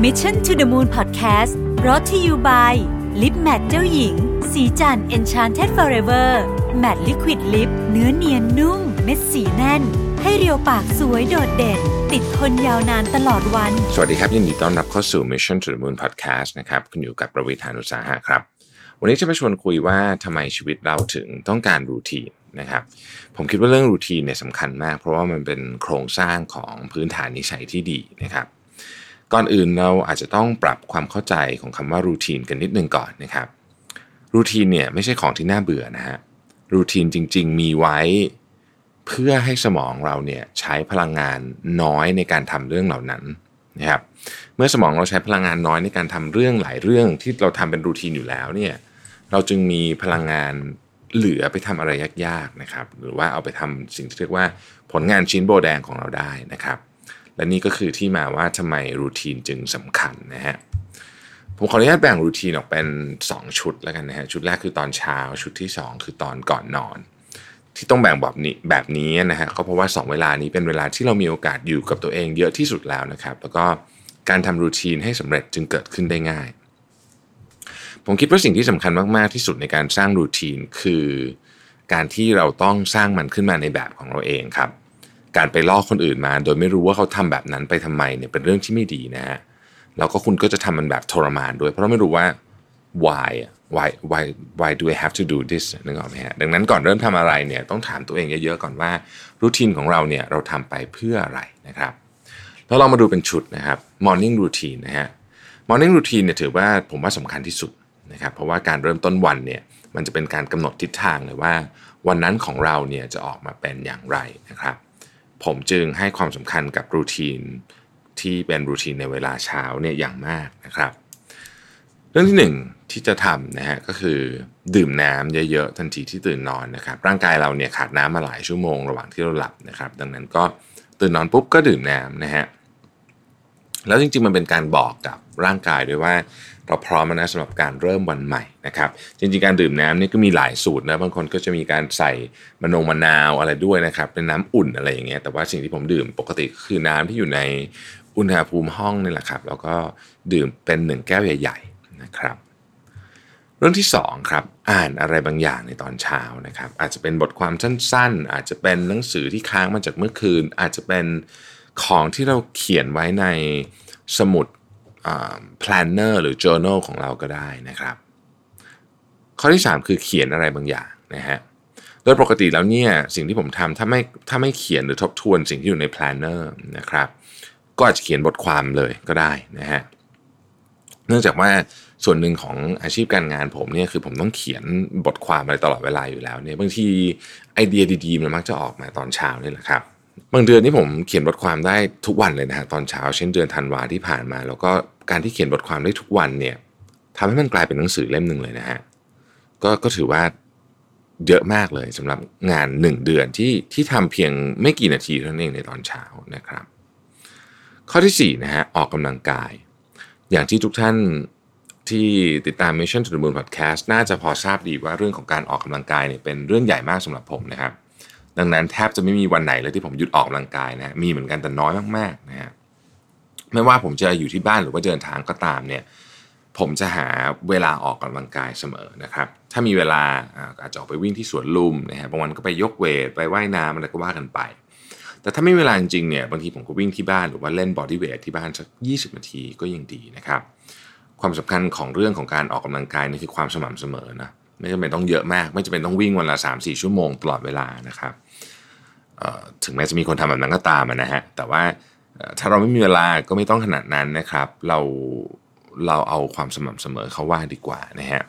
Mission to the Moon Podcast รอ t ธออยู่ by ลิปแมทเจ้าหญิง สีจัน Enchanted Forever Matte Liquid Lip เนื้อเนียนนุ่ม เม็ดสีแน่น ให้เรียวปากสวยโดดเด่น ติดทนยาวนานตลอดวัน สวัสดีครับ ยินดีต้อนรับเข้าสู่ Mission to the Moon Podcast นะครับคุณอยู่กับประวิทยานุสาหะครับ วันนี้จะมาชวนคุยว่าทำไมชีวิตเราถึงต้องการรูทีนนะครับผมคิดว่าเรื่องรูทีนเนี่ยสำคัญมาก เพราะว่ามันเป็นโครงสร้างของพื้นฐานนิสัยที่ดีนะครับ ก่อนอื่นเราอาจจะต้องปรับความเข้าใจของคำว่ารูทีนกันนิดนึงก่อนนะครับรูทีนเนี่ยไม่ใช่ของที่น่าเบื่อนะฮะรูทีนจริง ๆ มีไว้ เพื่อให้สมองเราเนี่ยใช้พลังงานน้อยในการทำเรื่องเหล่านั้นนะครับเมื่อสมองเราใช้พลังงานน้อยในการทำเรื่องหลายเรื่องที่เราทำเป็นรูทีนอยู่แล้วเนี่ยเราจึงมีพลังงานเหลือไปทำอะไรยากๆนะครับ หรือว่าเอาไปทำสิ่งที่เรียกว่าผลงานชิ้นโบแดงของเราได้นะครับ และนี่ก็คือที่มาว่าทำไมรูทีนจึงสำคัญนะฮะผมขออนุญาตแบ่งรูทีนออกเป็น 2 ชุดแล้วกันนะฮะชุดแรกคือตอนเช้าชุดที่ 2 คือตอนก่อนนอน ที่ต้องแบ่งแบบนี้แบบนี้นะฮะก็เพราะว่า 2 เวลานี้เป็นเวลาที่เรามีโอกาสอยู่กับตัวเองเยอะที่สุดแล้วนะครับ แล้วก็การทำรูทีนให้สำเร็จจึงเกิดขึ้นได้ง่าย ผมคิดว่าสิ่งที่สำคัญมาก ๆ ที่สุดในการสร้างรูทีนคือ การที่เราต้องสร้างมันขึ้นมาในแบบของเราเองครับ การไปลอกคนอื่นมา โดยไม่รู้ว่าเขาทำแบบนั้นไปทำไมเนี่ยเป็นเรื่องที่ไม่ดีนะฮะแล้วก็คุณก็จะทำมันแบบทรมานด้วย เพราะไม่รู้ว่า why why why why do I have to do this นึกออกไหมฮะดังนั้นก่อนเริ่มทำอะไรเนี่ยต้องถามตัวเองเยอะๆก่อนว่ารูทีนของเราเนี่ยเราทำไปเพื่ออะไรนะครับแล้วเรามาดูเป็นชุดนะครับ morning routine นะฮะ morning routine เนี่ยถือว่าผมว่าสำคัญที่สุดนะครับเพราะว่าการเริ่มต้นวันเนี่ยมันจะเป็นการกำหนดทิศทางเลยว่า วันนั้นของเราเนี่ยจะออกมาเป็นอย่างไรนะครับ ผมจึงให้ความสำคัญกับรูทีนที่เป็นรูทีนในเวลาเช้าเนี่ยอย่างมากนะครับ เรื่องที่หนึ่งที่จะทำนะฮะก็คือดื่มน้ำเยอะๆทันทีที่ตื่นนอนนะครับ ร่างกายเราเนี่ยขาดน้ำมาหลายชั่วโมงระหว่างที่เราหลับนะครับ ดังนั้นก็ตื่นนอนปุ๊บก็ดื่มน้ำนะฮะแล้วจริงๆมันเป็นการบอกกับร่างกายด้วยว่า เราพร้อมนะสำหรับการเริ่มวันใหม่นะครับจริงๆการดื่มน้ำนี่ก็มีหลายสูตรนะบางคนก็จะมีการใส่มะนงมะนาวอะไรด้วยนะครับเป็นน้ำอุ่นอะไรอย่างเงี้ยแต่ว่าสิ่งที่ผมดื่มปกติคือน้ำที่อยู่ในอุณหภูมิห้องนี่แหละครับแล้วก็ดื่มเป็นหนึ่งแก้วใหญ่ ๆนะครับ เรื่องที่2ครับอ่านอะไรบางอย่างในตอนเช้านะครับ อาจจะเป็นบทความสั้นๆ อาจจะเป็นหนังสือที่ค้างมาจากเมื่อคืน อาจจะเป็นของที่เราเขียนไว้ในสมุด planner หรือ journal ของเราก็ได้นะครับ ข้อที่ 3 คือเขียนอะไรบางอย่างนะฮะโดยปกติแล้วเนี่ยสิ่งที่ผมทำถ้าไม่ถ้าไม่เขียนหรือทบทวนสิ่งที่อยู่ใน planner นะครับ ก็อาจจะเขียนบทความเลยก็ได้นะฮะเนื่องจากว่าส่วนหนึ่งของอาชีพการงานผมเนี่ยคือผมต้องเขียนบทความอะไรตลอดเวลาอยู่แล้วเนี่ยบางทีไอเดียดีๆมันมักจะออกมาตอนเช้านี่แหละครับ บางเดือนนี่ผมเขียนบทความได้ทุกวันเลยนะฮะตอนเช้าเช่นเดือนธันวาที่ผ่านมา แล้วก็การที่เขียนบทความได้ทุกวันเนี่ยทำให้มันกลายเป็นหนังสือเล่มหนึ่งเลยนะฮะก็ก็ถือว่าเยอะมากเลยสำหรับงานหนึ่งเดือนที่ที่ทำเพียงไม่กี่นาทีเท่านั้นเองในตอนเช้านะครับ ข้อที่4นะฮะออกกำลังกาย อย่างที่ทุกท่านที่ติดตาม Mission to the Moon Podcast น่าจะพอทราบดีว่าเรื่องของการออกกำลังกายเนี่ยเป็นเรื่องใหญ่มากสำหรับผมนะครับ ดังนั้นแทบจะไม่มีวันไหนเลยที่ผมหยุดออกกำลังกายนะมีเหมือนกันแต่น้อยมากๆนะฮะไม่ว่าผมจะอยู่ที่บ้านหรือว่าเดินทางก็ตามเนี่ยผมจะหาเวลาออกกำลังกายเสมอนะครับ ถ้ามีเวลาอาจจะออกไปวิ่งที่สวนลุมนะฮะบางวันก็ไปยก weight ไปว่ายน้ำอะไรก็ว่ากันไป แต่ถ้าไม่มีเวลาจริงๆเนี่ยบางทีผมก็วิ่งที่บ้านหรือว่าเล่น bodyweight ที่บ้านสัก 20 นาทีก็ยังดีนะครับ ความสำคัญของเรื่องของการออกกำลังกายนี่คือความสม่ำเสมอนะ ไม่จำเป็นต้องเยอะมาก ไม่จำเป็นต้องวิ่งวันละ 3-4 ชั่วโมงตลอดเวลานะครับถึงแม้จะมีคนทำแบบนั้นก็ตามนะฮะแต่ว่าถ้าเราไม่มีเวลาก็ไม่ต้องขนาดนั้นนะครับ เราเราเอาความสม่ำเสมอเขาว่าดีกว่านะฮะ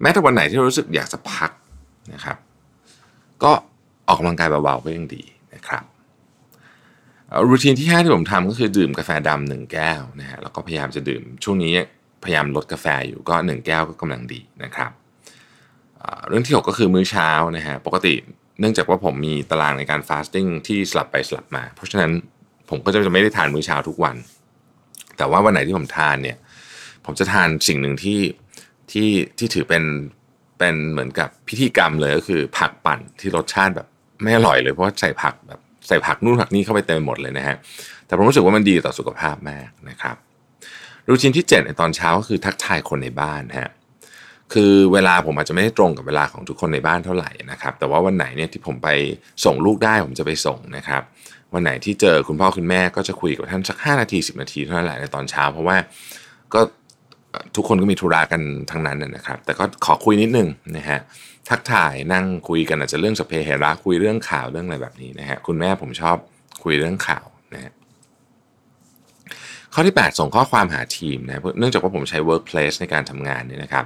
แม้แต่วันไหนที่รารู้สึกอยากจะพักนะครับ ก็ออกกำลังกายเบาๆก็ยังดีนะครับรูทีนที่ 5 ที่ผมทำก็คือดื่มกาแฟดำหนึ่งแก้วนะฮะแล้วก็พยายามจะดื่มช่วงนี้พยายามลดกาแฟอยู่ก็ 1 แก้วก็กำลังดีนะครับ เรื่องที่ 6 ก็คือมื้อเช้านะฮะปกติเนื่องจากว่าผมมีตารางในการฟาสติ้งที่สลับไปสลับมา เพราะฉะนั้นผมก็จะไม่ได้ทานมื้อเช้าทุกวัน แต่ว่าวันไหนที่ผมทานเนี่ย ผมจะทานสิ่งหนึ่งที่ที่ที่ถือเป็นเป็นเหมือนกับพิธีกรรมเลยก็คือ ผักปั่นที่รสชาติแบบไม่อร่อยเลยเพราะใส่ผักแบบใส่ผักนู่นผักนี่เข้าไปเต็มหมดเลยนะฮะแต่ผมรู้สึกว่ามันดีต่อสุขภาพมากนะครับรูทีนที่7ในตอนเช้าก็คือทักทายคนในบ้านฮะ คือเวลาผมอาจจะไม่ได้ตรงกับเวลาของทุกคนในบ้านเท่าไหร่นะครับ แต่ว่าวันไหนเนี่ยที่ผมไปส่งลูกได้ผมจะไปส่งนะครับ วันไหนที่เจอคุณพ่อคุณแม่ก็จะคุยกับท่านสัก 5 นาที 10 นาทีเท่านั้นแหละในตอนเช้า เพราะว่าก็ทุกคนก็มีธุระกันทั้งนั้นนะครับ แต่ก็ขอคุยนิดนึงนะฮะทักทายนั่งคุยกันอาจจะเรื่องสเปเฮระคุยเรื่องข่าวเรื่องอะไรแบบนี้นะฮะคุณแม่ผมชอบคุยเรื่องข่าวนะฮะ ข้อที่ 8 ส่งข้อความหาทีมนะเนื่องจากว่าผมใช้ workplace ในการทำงานเนี่ยนะครับ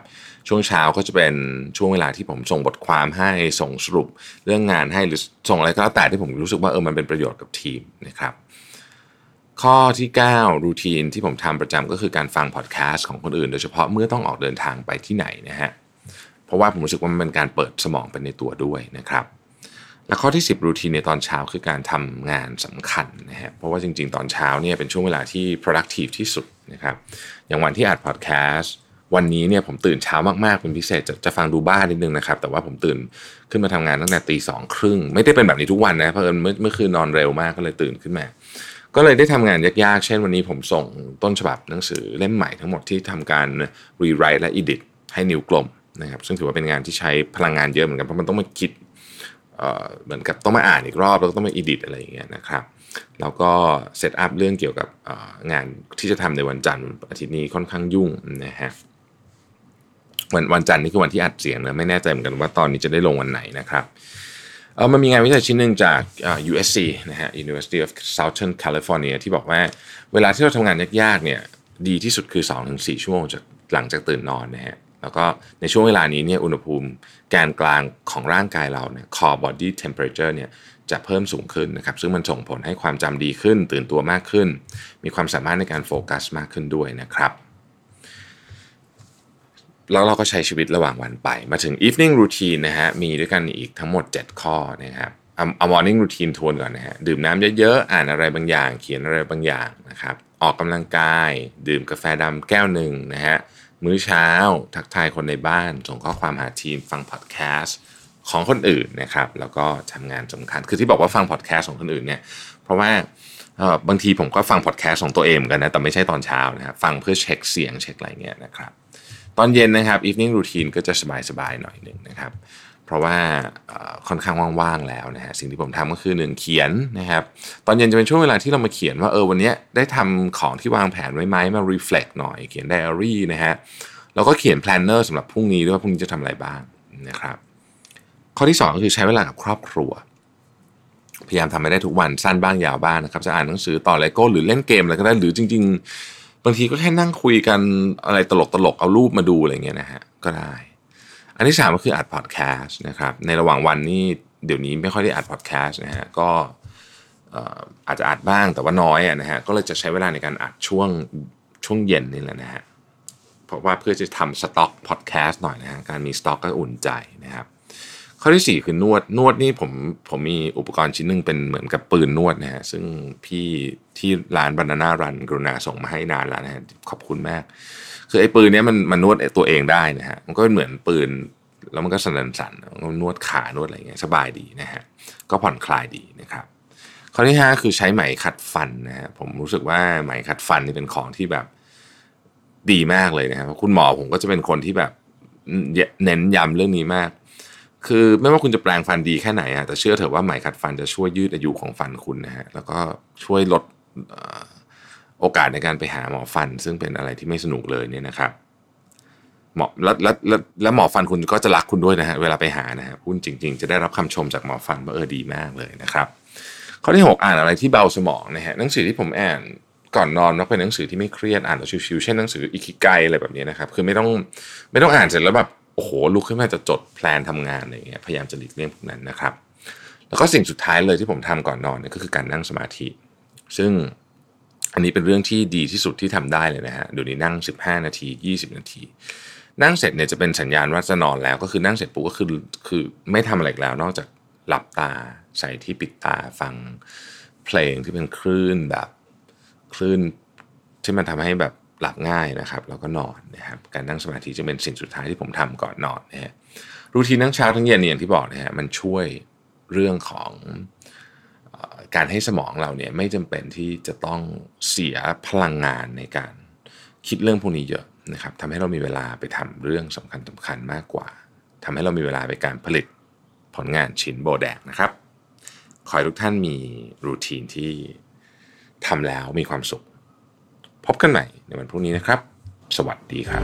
ช่วงเช้าก็จะเป็นช่วงเวลาที่ผมส่งบทความให้ส่งสรุปเรื่องงานให้หรือส่งอะไรก็แล้วแต่ที่ผมรู้สึกว่าเออมันเป็นประโยชน์กับทีมนะครับข้อที่ 9 รูทีนที่ผมทำประจำก็คือการฟังพอดแคสต์ของคนอื่น โดยเฉพาะเมื่อต้องออกเดินทางไปที่ไหนนะฮะเพราะว่าผมรู้สึกว่ามันเป็นการเปิดสมองเป็นในตัวด้วยนะครับ และข้อที่ 10รูทีนในตอนเช้าคือการทำงานสำคัญนะฮะเพราะว่าจริง ๆ ตอนเช้าเนี่ยเป็นช่วงเวลาที่ productive ที่สุดนะครับอย่างวันที่อัดพอดแคสต์วันนี้เนี่ยผมตื่นเช้ามากๆเป็นพิเศษจะจะฟังดูบ้านิดนึงนะครับแต่ว่าผมตื่นขึ้นมาทำงานตั้งแต่ตีสองครึ่งไม่ได้เป็นแบบนี้ทุกวันนะเพราะเมื่อเมื่อคืนนอนเร็วมากก็เลยตื่นขึ้นมา ก็เลยได้ทำงานยากๆ เช่นวันนี้ผมส่งต้นฉบับหนังสือเล่มใหม่ทั้งหมดที่ทำการ rewrite และ edit ให้นิวกลมนะครับซึ่งถือว่าเป็นงานที่ใช้พลังงานเยอะเหมือนกันเพราะมันต้องมาคิด เหมือนกับต้องมาอ่านอีกรอบแล้วก็ต้องมาอิดิทอะไรอย่างเงี้ยนะครับแล้วก็เซตอัพเรื่องเกี่ยวกับงานที่จะทำในวันจันทร์อาทิตย์นี้ค่อนข้างยุ่งนะฮะวันวันจันทร์นี่คือวันที่อัดเสียงนะไม่แน่ใจเหมือนกันว่าตอนนี้จะได้ลงวันไหนนะครับเออมันมีงานวิจัยชิ้นหนึ่งจาก USC นะฮะ University of Southern California ที่บอกว่าเวลาที่เราทำงานยากๆเนี่ยดีที่สุดคือ 2-4 ชั่วโมงจากหลังจากตื่นนอนนะฮะ แล้วก็ในช่วงเวลานี้เนี่ยอุณหภูมิแกนกลางของร่างกายเราเนี่ย core body temperature เนี่ยจะเพิ่มสูงขึ้นนะครับ ซึ่งมันส่งผลให้ความจำดีขึ้น ตื่นตัวมากขึ้น มีความสามารถในการโฟกัสมากขึ้นด้วยนะครับแล้วเราก็ใช้ชีวิตระหว่างวันไป มาถึง evening routine นะฮะ มีด้วยกันอีกทั้งหมด 7 ข้อนะครับเอา morning routine ทวนก่อนนะฮะ ดื่มน้ำเยอะๆ อ่านอะไรบางอย่าง เขียนอะไรบางอย่างนะครับ ออกกำลังกาย ดื่มกาแฟดำแก้วหนึ่งนะฮะ มื้อเช้า ทักทายคนในบ้าน ส่งข้อความหาทีมฟังพอดแคสต์ของคนอื่นนะครับ แล้วก็ทำงานสำคัญ คือที่บอกว่าฟังพอดแคสต์ของคนอื่นเนี่ย เพราะว่าบางทีผมก็ฟังพอดแคสต์ของตัวเองกันนะ แต่ไม่ใช่ตอนเช้านะครับ ฟังเพื่อเช็คเสียงเช็คอะไรเงี้ยนะครับ ตอนเย็นนะครับ evening routine ก็จะสบายๆหน่อยหนึ่งนะครับ เพราะว่าค่อนข้างว่างๆแล้วนะฮะสิ่งที่ผมทำก็คือหนึ่งเขียนนะครับตอนเย็นจะเป็นช่วงเวลาที่เรามาเขียนว่าเออวันนี้ได้ทำของที่วางแผนไว้ไหมมา reflect หน่อยเขียนไดอารี่นะฮะแล้วก็เขียน planner สำหรับพรุ่งนี้ด้วยว่าพรุ่งนี้จะทำอะไรบ้างนะครับข้อที่ 2 ก็คือใช้เวลากับครอบครัว พยายามทำให้ได้ทุกวันสั้นบ้างยาวบ้างนะครับจะอ่านหนังสือต่อเลโก้หรือเล่นเกมอะไรก็ได้หรือจริง ๆ บางทีก็แค่นั่งคุยกันอะไรตลกๆเอารูปมาดูอะไรเงี้ยนะฮะก็ได้ อันที่ 3 ก็คืออัดพอดแคสต์นะครับในระหว่างวันนี่เดี๋ยวนี้ไม่ค่อยได้อัดพอดแคสต์นะฮะก็อาจจะอัดบ้างแต่ว่าน้อยนะฮะก็เลยจะใช้เวลาในการอัดช่วงช่วงเย็นนี่แหละนะฮะเพราะว่าเพื่อจะทำสต็อกพอดแคสต์หน่อยนะฮะการมีสต็อกก็อุ่นใจนะครับ ข้อที่ 4 คือนวดนวดนี่ผมผมมีอุปกรณ์ชิ้นหนึ่งเป็นเหมือนกับปืนนวดนะฮะซึ่งพี่ที่ร้านบานาน่ารันกรุณาส่งมาให้นานแล้วนะฮะขอบคุณมาก คือไอ้ปืนนี้มันมันนวดตัวเองได้นะฮะมันก็เหมือนปืนแล้วมันก็สั่นสั่นนวดขานวดอะไรเงี้ยสบายดีนะฮะก็ผ่อนคลายดีนะครับ ข้อที่ 5 คือใช้ไหมขัดฟันนะฮะผมรู้สึกว่าไหมขัดฟันนี่เป็นของที่แบบดีมากเลยนะครับคุณหมอผมก็จะเป็นคนที่แบบเน้นย้ำเรื่องนี้มาก คือไม่ว่าคุณจะแปลงฟันดีแค่ไหนอะแต่เชื่อเถอะว่าไหมขัดฟันจะช่วยยืดอายุของฟันคุณนะฮะแล้วก็ช่วยลดโอกาสในการไปหาหมอฟัน ซึ่งเป็นอะไรที่ไม่สนุกเลยเนี่ยนะครับหมอแล้วแล้วแล้วหมอฟันคุณก็จะรักคุณด้วยนะฮะเวลาไปหานะฮะพูดจริง ๆ จะได้รับคำชมจากหมอฟันว่าเออดีมากเลยนะครับ ข้อที่ 6 อ่านอะไรที่เบาสมองนะฮะหนังสือที่ผมอ่านก่อนนอนก็เป็นหนังสือที่ไม่เครียดอ่านแล้วชิวๆเช่นหนังสืออิคิไกอะไรแบบนี้นะครับ คือไม่ต้องไม่ต้องอ่านเสร็จแล้วแบบ โอ้โหลุกขึ้นมาจะจด plan ทำงานอะไรเงี้ยพยายามจะหลีกเลี่ยงพวกนั้นนะครับ แล้วก็สิ่งสุดท้ายเลยที่ผมทำก่อนนอนเนี่ยก็คือการนั่งสมาธิ ซึ่งอันนี้เป็นเรื่องที่ดีที่สุดที่ทำได้เลยนะฮะเดี๋ยวนี้นั่ง 15 นาที 20 นาที นั่งเสร็จเนี่ยจะเป็นสัญญาณว่าจะนอนแล้ว ก็คือนั่งเสร็จปุ๊บก็คือคือไม่ทำอะไรแล้ว นอกจากหลับตาใส่ที่ปิดตาฟังเพลงที่เป็นคลื่นแบบคลื่นที่มันทำให้แบบ หลับง่ายนะครับแล้วก็นอนนะครับการนั่งสมาธิจะเป็นสิ่งสุดท้ายที่ผมทำก่อนนอนนะฮะรูทีนทั้งเช้าทั้งเย็นเนี่ยอย่างที่บอกนะฮะมันช่วยเรื่องของการให้สมองเราเนี่ยไม่จำเป็นที่จะต้องเสียพลังงานในการคิดเรื่องพวกนี้เยอะนะครับทำให้เรามีเวลาไปทำเรื่องสำคัญสาคัญมากกว่า ทำให้เรามีเวลาไปการผลิตผลงานชิ้นโบแดงนะครับขอให้ทุกท่านมีรูทีนที่ทำแล้วมีความสุข พบกันใหม่ในวันพรุ่งนี้นะครับ สวัสดีครับ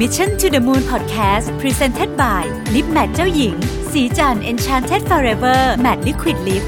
Mission to the Moon Podcast Presented by Lip Matte เจ้าหญิง สีจัน Enchanted Forever Matte Liquid Lip